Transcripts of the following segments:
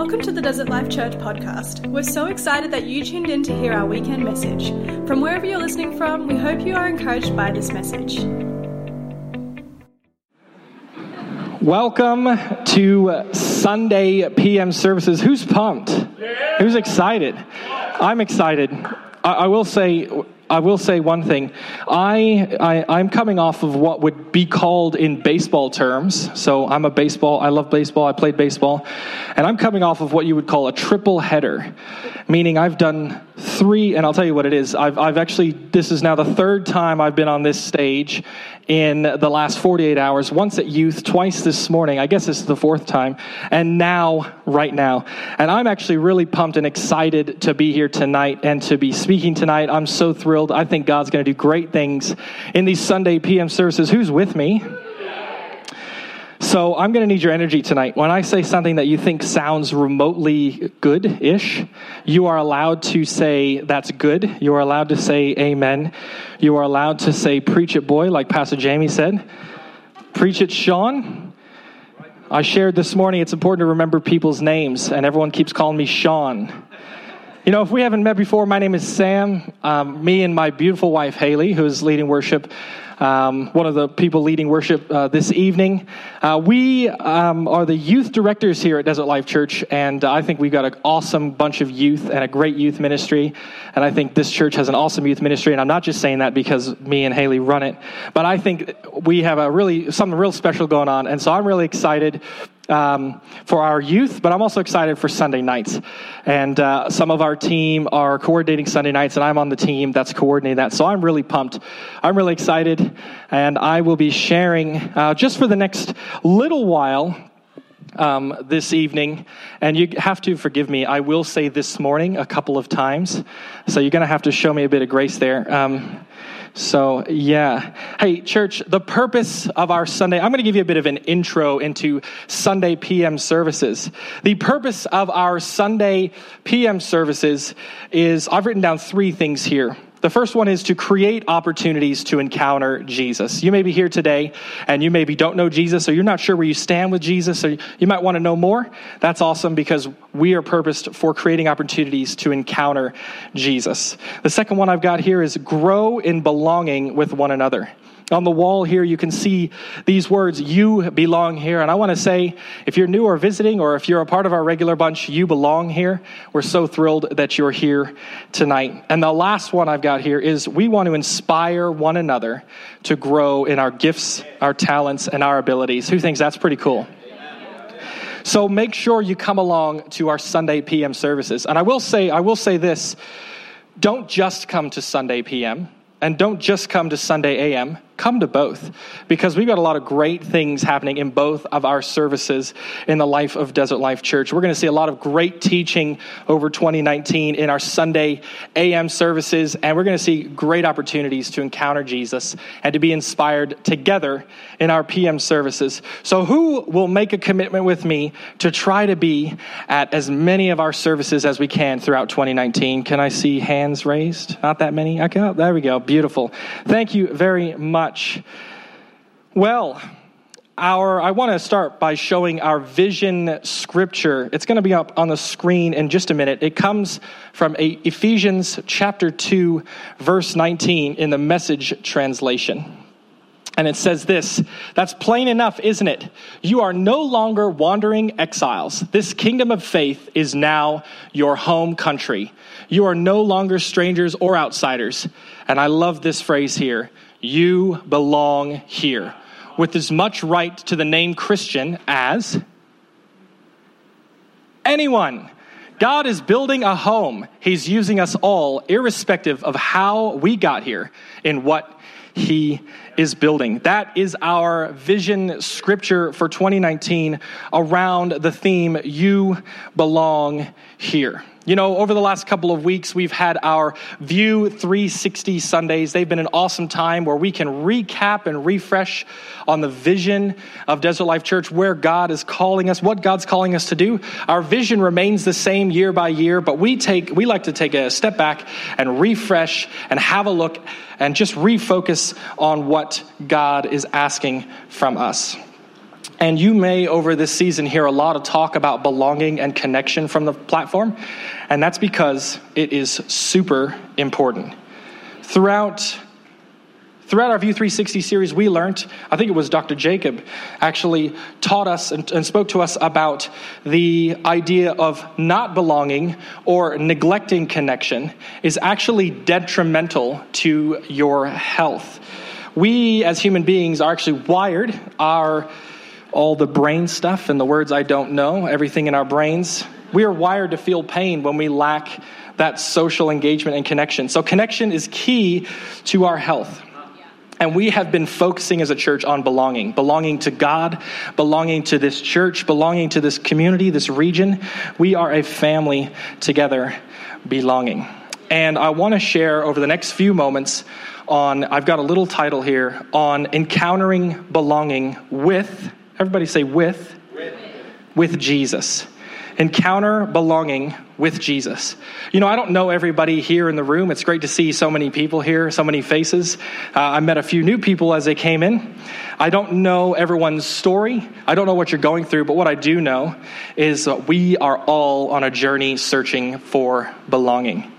Welcome to the Desert Life Church podcast. We're so excited that you tuned in to hear our weekend message. From wherever you're listening from, we hope you are encouraged by this message. Welcome to Sunday PM services. Who's pumped? Who's excited? I'm excited. I, I will say, I will say one thing. I, I I'm coming off of what would be called in baseball terms. So I'm a baseball. I love baseball. I played baseball, and I'm coming off of what you would call a triple header, meaning I've done three. And I'll tell you what it is. I've I've actually this is now the third time I've been on this stage in the last 48 hours. Once at youth, twice this morning. I guess this is the fourth time, and now right now. And I'm actually really pumped and excited to be here tonight and to be speaking tonight. I'm so thrilled. I think God's going to do great things in these Sunday PM services. Who's with me? So I'm going to need your energy tonight. When I say something that you think sounds remotely good ish, you are allowed to say that's good. You are allowed to say amen. You are allowed to say preach it, boy, like Pastor Jamie said. Preach it, Sean. I shared this morning it's important to remember people's names, and everyone keeps calling me Sean. You know, if we haven't met before, my name is Sam. Um, me and my beautiful wife, Haley, who is leading worship, um, one of the people leading worship uh, this evening. Uh, we um, are the youth directors here at Desert Life Church, and I think we've got an awesome bunch of youth and a great youth ministry. And I think this church has an awesome youth ministry, and I'm not just saying that because me and Haley run it, but I think we have a really something real special going on. And so I'm really excited um, for our youth, but I'm also excited for Sunday nights. And uh, some of our team are coordinating Sunday nights, and I'm on the team that's coordinating that. So I'm really pumped. I'm really excited, and I will be sharing uh, just for the next little while. Um, this evening, and you have to forgive me. I will say this morning a couple of times, so you're going to have to show me a bit of grace there. Um, so, yeah. Hey, church, the purpose of our Sunday, I'm going to give you a bit of an intro into Sunday PM services. The purpose of our Sunday PM services is I've written down three things here. The first one is to create opportunities to encounter Jesus. You may be here today and you maybe don't know Jesus or you're not sure where you stand with Jesus or you might want to know more. That's awesome because we are purposed for creating opportunities to encounter Jesus. The second one I've got here is grow in belonging with one another. On the wall here, you can see these words, you belong here. And I want to say, if you're new or visiting, or if you're a part of our regular bunch, you belong here. We're so thrilled that you're here tonight. And the last one I've got here is we want to inspire one another to grow in our gifts, our talents, and our abilities. Who thinks that's pretty cool? So make sure you come along to our Sunday PM services. And I will say, I will say this don't just come to Sunday PM and don't just come to Sunday AM come to both because we've got a lot of great things happening in both of our services in the life of Desert Life Church. We're going to see a lot of great teaching over 2019 in our Sunday AM services, and we're going to see great opportunities to encounter Jesus and to be inspired together in our PM services. So, who will make a commitment with me to try to be at as many of our services as we can throughout 2019? Can I see hands raised? Not that many? Okay, oh, there we go. Beautiful. Thank you very much much? Well, our I want to start by showing our vision scripture. It's going to be up on the screen in just a minute. It comes from Ephesians chapter 2 verse 19 in the message translation. And it says this That's plain enough, isn't it? You are no longer wandering exiles. This kingdom of faith is now your home country. You are no longer strangers or outsiders. And I love this phrase here you belong here with as much right to the name Christian as anyone. God is building a home. He's using us all, irrespective of how we got here, in what He is building. That is our vision scripture for 2019 around the theme, You Belong Here. You know, over the last couple of weeks, we've had our View 360 Sundays. They've been an awesome time where we can recap and refresh on the vision of Desert Life Church, where God is calling us, what God's calling us to do. Our vision remains the same year by year, but we take, we like to take a step back and refresh and have a look and just refocus on what God is asking from us. And you may, over this season, hear a lot of talk about belonging and connection from the platform. And that's because it is super important. Throughout Throughout our View 360 series, we learned, I think it was Dr. Jacob actually taught us and, and, spoke to us about the idea of not belonging or neglecting connection is actually detrimental to your health. We, as human beings, are actually wired, our all the brain stuff and the words I don't know, everything in our brains. We are wired to feel pain when we lack that social engagement and connection. So, connection is key to our health. And we have been focusing as a church on belonging belonging to God, belonging to this church, belonging to this community, this region. We are a family together, belonging. And I want to share over the next few moments on, I've got a little title here, on encountering belonging with, everybody say with, with, with Jesus encounter belonging with Jesus. You know, I don't know everybody here in the room. It's great to see so many people here, so many faces. Uh, I met a few new people as they came in. I don't know everyone's story. I don't know what you're going through, but what I do know is we are all on a journey searching for belonging.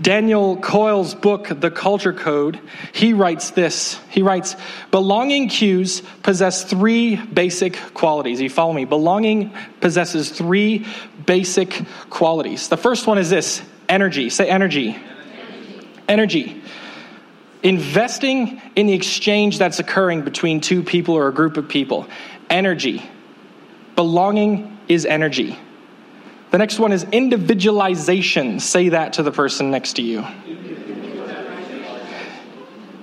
Daniel Coyle's book, The Culture Code, he writes this. He writes, Belonging cues possess three basic qualities. You follow me? Belonging possesses three basic qualities. The first one is this energy. Say energy. Energy. energy. Investing in the exchange that's occurring between two people or a group of people. Energy. Belonging is energy. The next one is individualization. Say that to the person next to you.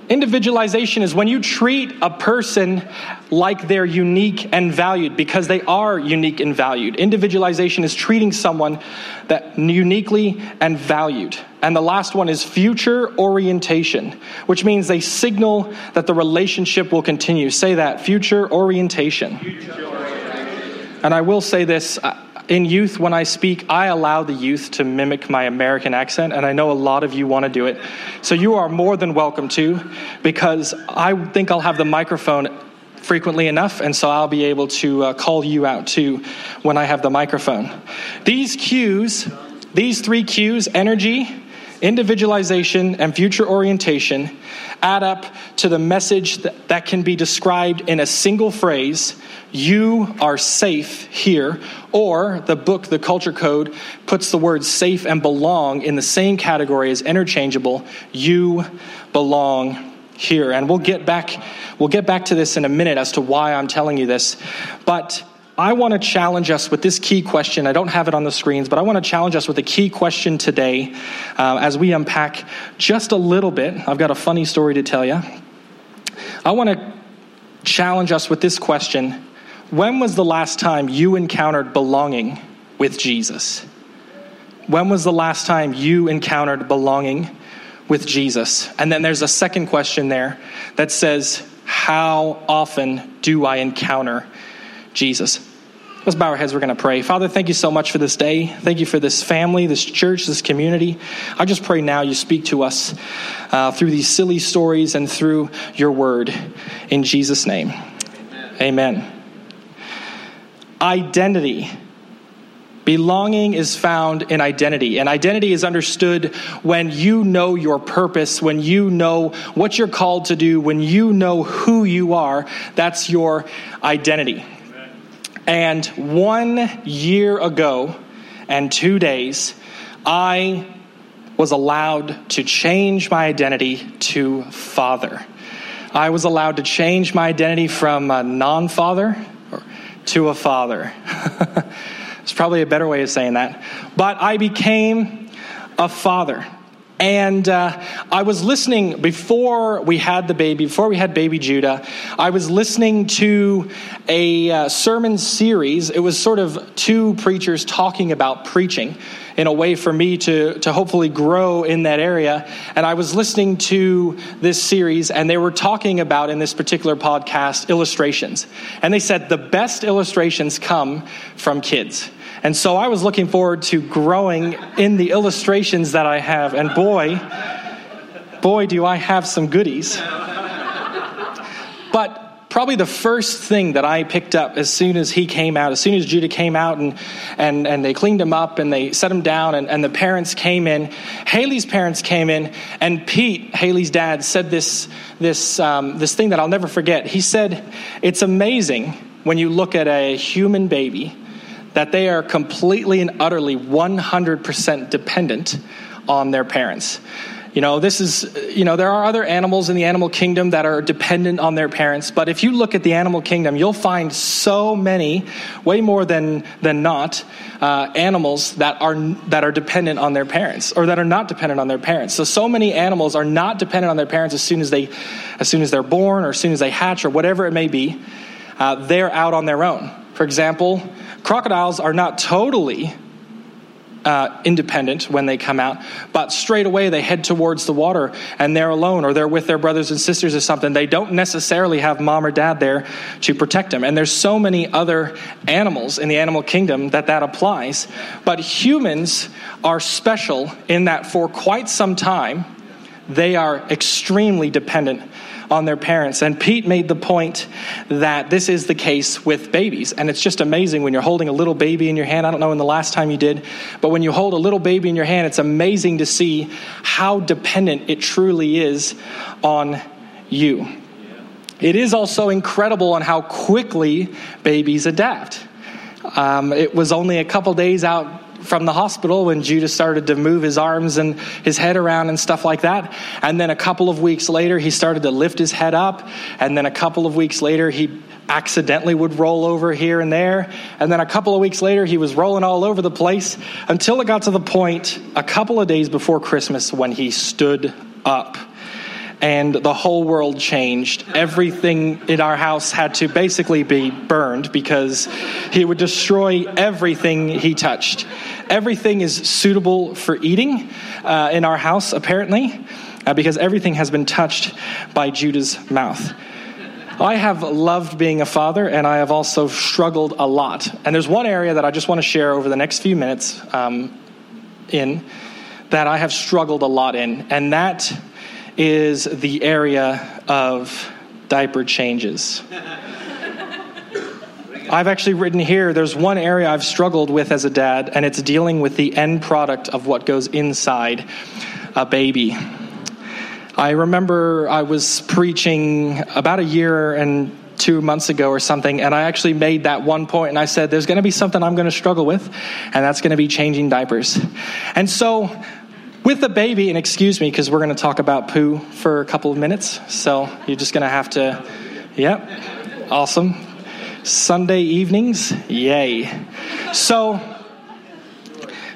Individualization is when you treat a person like they're unique and valued because they are unique and valued. Individualization is treating someone that uniquely and valued. And the last one is future orientation, which means they signal that the relationship will continue. Say that, future orientation. Future orientation. And I will say this uh, in youth, when I speak, I allow the youth to mimic my American accent, and I know a lot of you want to do it. So you are more than welcome to, because I think I'll have the microphone frequently enough, and so I'll be able to uh, call you out too when I have the microphone. These cues, these three cues energy, individualization, and future orientation add up to the message that, that can be described in a single phrase you are safe here. Or the book, The Culture Code, puts the words safe and belong in the same category as interchangeable. You belong here. And we'll get back, we'll get back to this in a minute as to why I'm telling you this. But I want to challenge us with this key question. I don't have it on the screens, but I want to challenge us with a key question today uh, as we unpack just a little bit. I've got a funny story to tell you. I want to challenge us with this question when was the last time you encountered belonging with Jesus? When was the last time you encountered belonging with Jesus? And then there's a second question there that says, How often do I encounter Jesus? Let's bow our heads. We're going to pray. Father, thank you so much for this day. Thank you for this family, this church, this community. I just pray now you speak to us uh, through these silly stories and through your word. In Jesus' name, amen. amen identity. Belonging is found in identity, and identity is understood when you know your purpose, when you know what you're called to do, when you know who you are. That's your identity. And one year ago and two days, I was allowed to change my identity to father. I was allowed to change my identity from a non father to a father. it's probably a better way of saying that. But I became a father. And uh, I was listening before we had the baby, before we had baby Judah, I was listening to a uh, sermon series. It was sort of two preachers talking about preaching in a way for me to, to hopefully grow in that area. And I was listening to this series, and they were talking about in this particular podcast illustrations. And they said the best illustrations come from kids. And so I was looking forward to growing in the illustrations that I have. And boy, boy, do I have some goodies. But probably the first thing that I picked up as soon as he came out, as soon as Judah came out and, and, and they cleaned him up and they set him down and, and the parents came in, Haley's parents came in, and Pete, Haley's dad, said this, this, um, this thing that I'll never forget. He said, It's amazing when you look at a human baby that they are completely and utterly 100% dependent on their parents. You know, this is, you know, there are other animals in the animal kingdom that are dependent on their parents, but if you look at the animal kingdom, you'll find so many, way more than, than not, uh, animals that are, that are dependent on their parents or that are not dependent on their parents. So, so many animals are not dependent on their parents as soon as they, as soon as they're born or as soon as they hatch or whatever it may be. Uh, they're out on their own. For example, crocodiles are not totally uh, independent when they come out, but straight away they head towards the water and they're alone or they're with their brothers and sisters or something. They don't necessarily have mom or dad there to protect them. And there's so many other animals in the animal kingdom that that applies. But humans are special in that for quite some time, they are extremely dependent on their parents. And Pete made the point that this is the case with babies. And it's just amazing when you're holding a little baby in your hand. I don't know when the last time you did, but when you hold a little baby in your hand, it's amazing to see how dependent it truly is on you. It is also incredible on how quickly babies adapt. Um, it was only a couple days out from the hospital when Judah started to move his arms and his head around and stuff like that. And then a couple of weeks later, he started to lift his head up. And then a couple of weeks later, he accidentally would roll over here and there. And then a couple of weeks later, he was rolling all over the place until it got to the point a couple of days before Christmas when he stood up and the whole world changed. Everything in our house had to basically be burned because he would destroy everything he touched. Everything is suitable for eating uh, in our house, apparently, uh, because everything has been touched by Judah's mouth. I have loved being a father, and I have also struggled a lot. And there's one area that I just want to share over the next few minutes um, in that I have struggled a lot in, and that is the area of diaper changes. I've actually written here there's one area I've struggled with as a dad, and it's dealing with the end product of what goes inside a baby. I remember I was preaching about a year and two months ago or something, and I actually made that one point, and I said, There's going to be something I'm going to struggle with, and that's going to be changing diapers. And so with a baby, and excuse me because we're going to talk about poo for a couple of minutes. So you're just going to have to, yep, awesome. Sunday evenings, yay. So,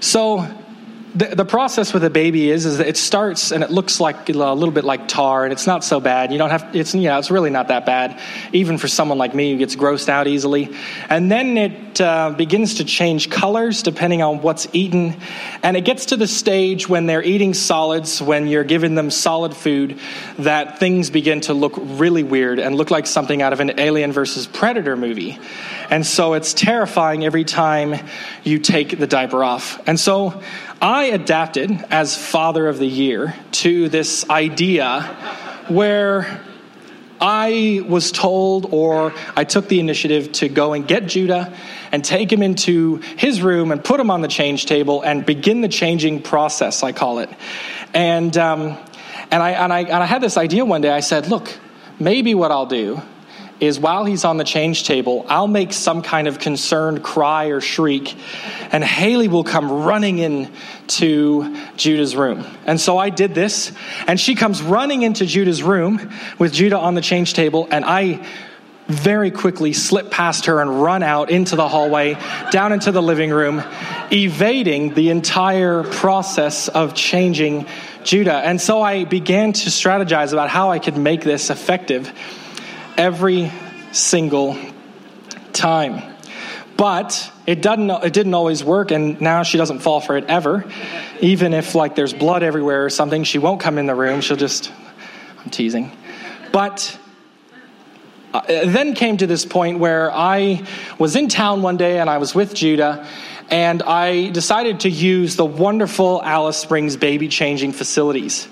so the, the process with a baby is is that it starts and it looks like a little bit like tar and it's not so bad. You don't have it's you know it's really not that bad even for someone like me who gets grossed out easily. And then it uh, begins to change colors depending on what's eaten. And it gets to the stage when they're eating solids when you're giving them solid food that things begin to look really weird and look like something out of an alien versus predator movie. And so it's terrifying every time you take the diaper off. And so I adapted as Father of the Year to this idea where I was told, or I took the initiative to go and get Judah and take him into his room and put him on the change table and begin the changing process, I call it. And, um, and, I, and, I, and I had this idea one day. I said, look, maybe what I'll do is while he's on the change table, I'll make some kind of concerned cry or shriek, and Haley will come running in to Judah's room. And so I did this, and she comes running into Judah's room with Judah on the change table, and I very quickly slip past her and run out into the hallway, down into the living room, evading the entire process of changing Judah. And so I began to strategize about how I could make this effective every single time. But it doesn't it didn't always work and now she doesn't fall for it ever. Even if like there's blood everywhere or something, she won't come in the room. She'll just I'm teasing. But uh, then came to this point where I was in town one day and I was with Judah and I decided to use the wonderful Alice Springs baby changing facilities.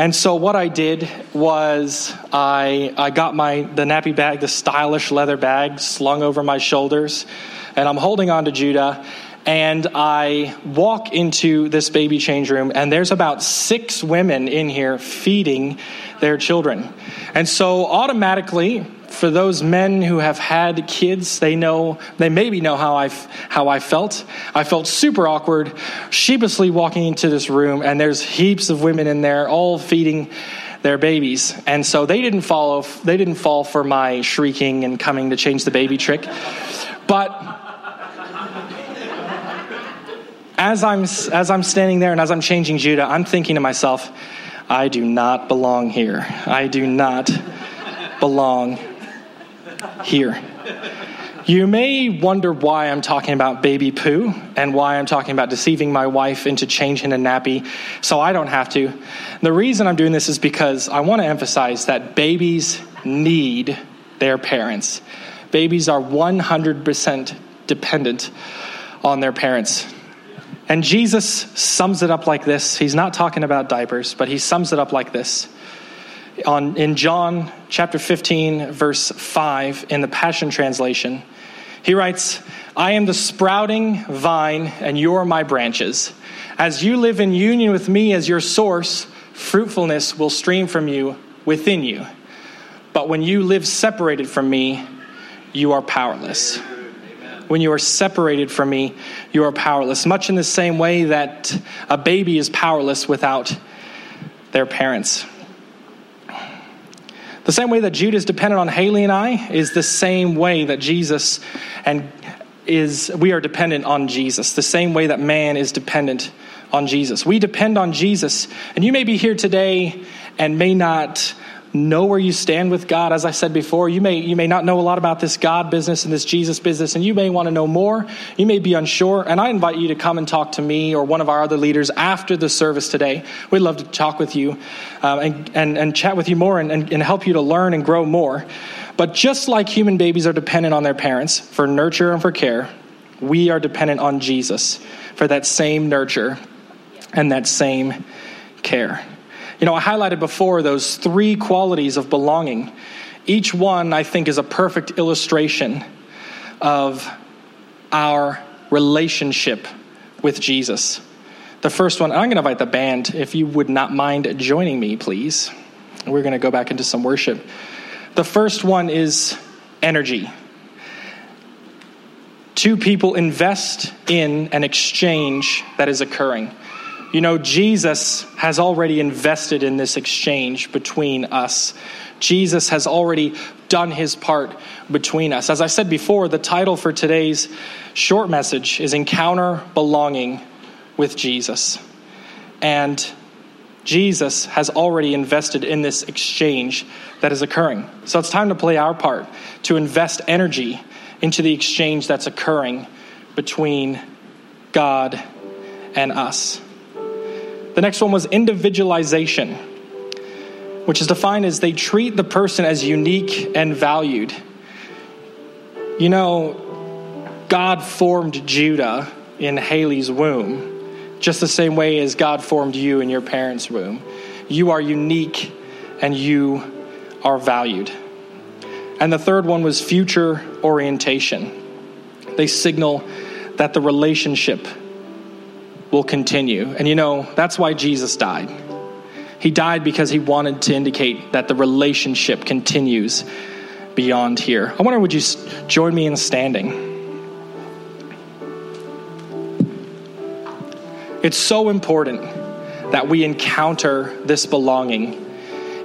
And so what I did was I, I got my the nappy bag, the stylish leather bag, slung over my shoulders, and I'm holding on to Judah. And I walk into this baby change room, and there's about six women in here feeding their children. And so automatically, for those men who have had kids, they know, they maybe know how I, how I felt. I felt super awkward, sheepishly walking into this room, and there's heaps of women in there, all feeding their babies. And so they didn't follow, they didn't fall for my shrieking and coming to change the baby trick. But as I'm, as I'm standing there and as I'm changing Judah, I'm thinking to myself, I do not belong here. I do not belong here. You may wonder why I'm talking about baby poo and why I'm talking about deceiving my wife into changing a nappy so I don't have to. The reason I'm doing this is because I want to emphasize that babies need their parents. Babies are 100% dependent on their parents. And Jesus sums it up like this. He's not talking about diapers, but he sums it up like this on, in John chapter 15, verse 5, in the Passion Translation, he writes, I am the sprouting vine, and you are my branches. As you live in union with me as your source, fruitfulness will stream from you within you. But when you live separated from me, you are powerless. When you are separated from me, you are powerless. Much in the same way that a baby is powerless without their parents. The same way that Judah is dependent on Haley and I is the same way that Jesus and is we are dependent on Jesus. The same way that man is dependent on Jesus. We depend on Jesus. And you may be here today and may not know where you stand with God. As I said before, you may, you may not know a lot about this God business and this Jesus business, and you may want to know more. You may be unsure, and I invite you to come and talk to me or one of our other leaders after the service today. We'd love to talk with you um, and, and, and chat with you more and, and, and help you to learn and grow more. But just like human babies are dependent on their parents for nurture and for care, we are dependent on Jesus for that same nurture and that same care. You know, I highlighted before those three qualities of belonging. Each one, I think, is a perfect illustration of our relationship with Jesus. The first one, I'm going to invite the band, if you would not mind joining me, please. We're going to go back into some worship. The first one is energy. Two people invest in an exchange that is occurring. You know, Jesus has already invested in this exchange between us. Jesus has already done his part between us. As I said before, the title for today's short message is Encounter Belonging with Jesus. And Jesus has already invested in this exchange that is occurring. So it's time to play our part, to invest energy into the exchange that's occurring between God and us. The next one was individualization, which is defined as they treat the person as unique and valued. You know, God formed Judah in Haley's womb, just the same way as God formed you in your parents' womb. You are unique and you are valued. And the third one was future orientation. They signal that the relationship will continue. And you know, that's why Jesus died. He died because he wanted to indicate that the relationship continues beyond here. I wonder, would you join me in standing? It's so important that we encounter this belonging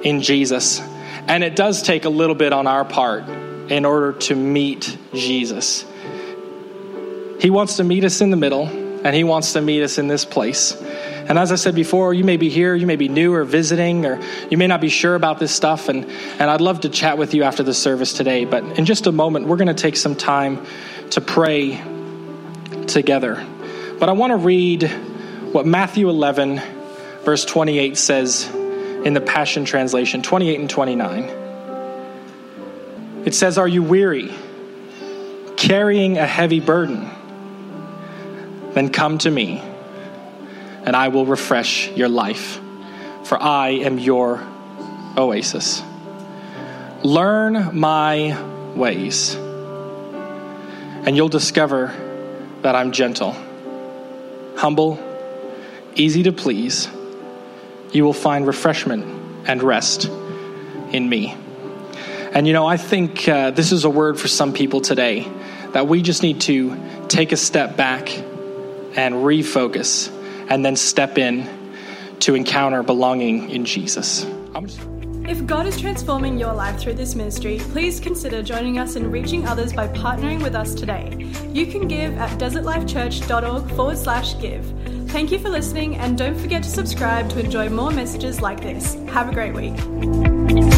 in Jesus. And it does take a little bit on our part in order to meet Jesus. He wants to meet us in the middle and He wants to meet us in this place. And as I said before, you may be here, you may be new or visiting, or you may not be sure about this stuff. And, and I'd love to chat with you after the service today. But in just a moment, we're going to take some time to pray together. But I want to read what Matthew 11, verse 28 says in the Passion Translation 28 and 29. It says, Are you weary, carrying a heavy burden? Then come to me, and I will refresh your life. for I am your oasis. Learn my ways, and you'll discover that I'm gentle, humble, easy to please. You will find refreshment and rest in me. And you know, I think uh, this is a word for some people today that we just need to take a step back and refocus and then step in to encounter belonging in Jesus. If God is transforming your life through this ministry, please consider joining us in reaching others by partnering with us today. You can give at desertlifechurch.org forward slash give. Thank you for listening, and don't forget to subscribe to enjoy more messages like this. Have a great week.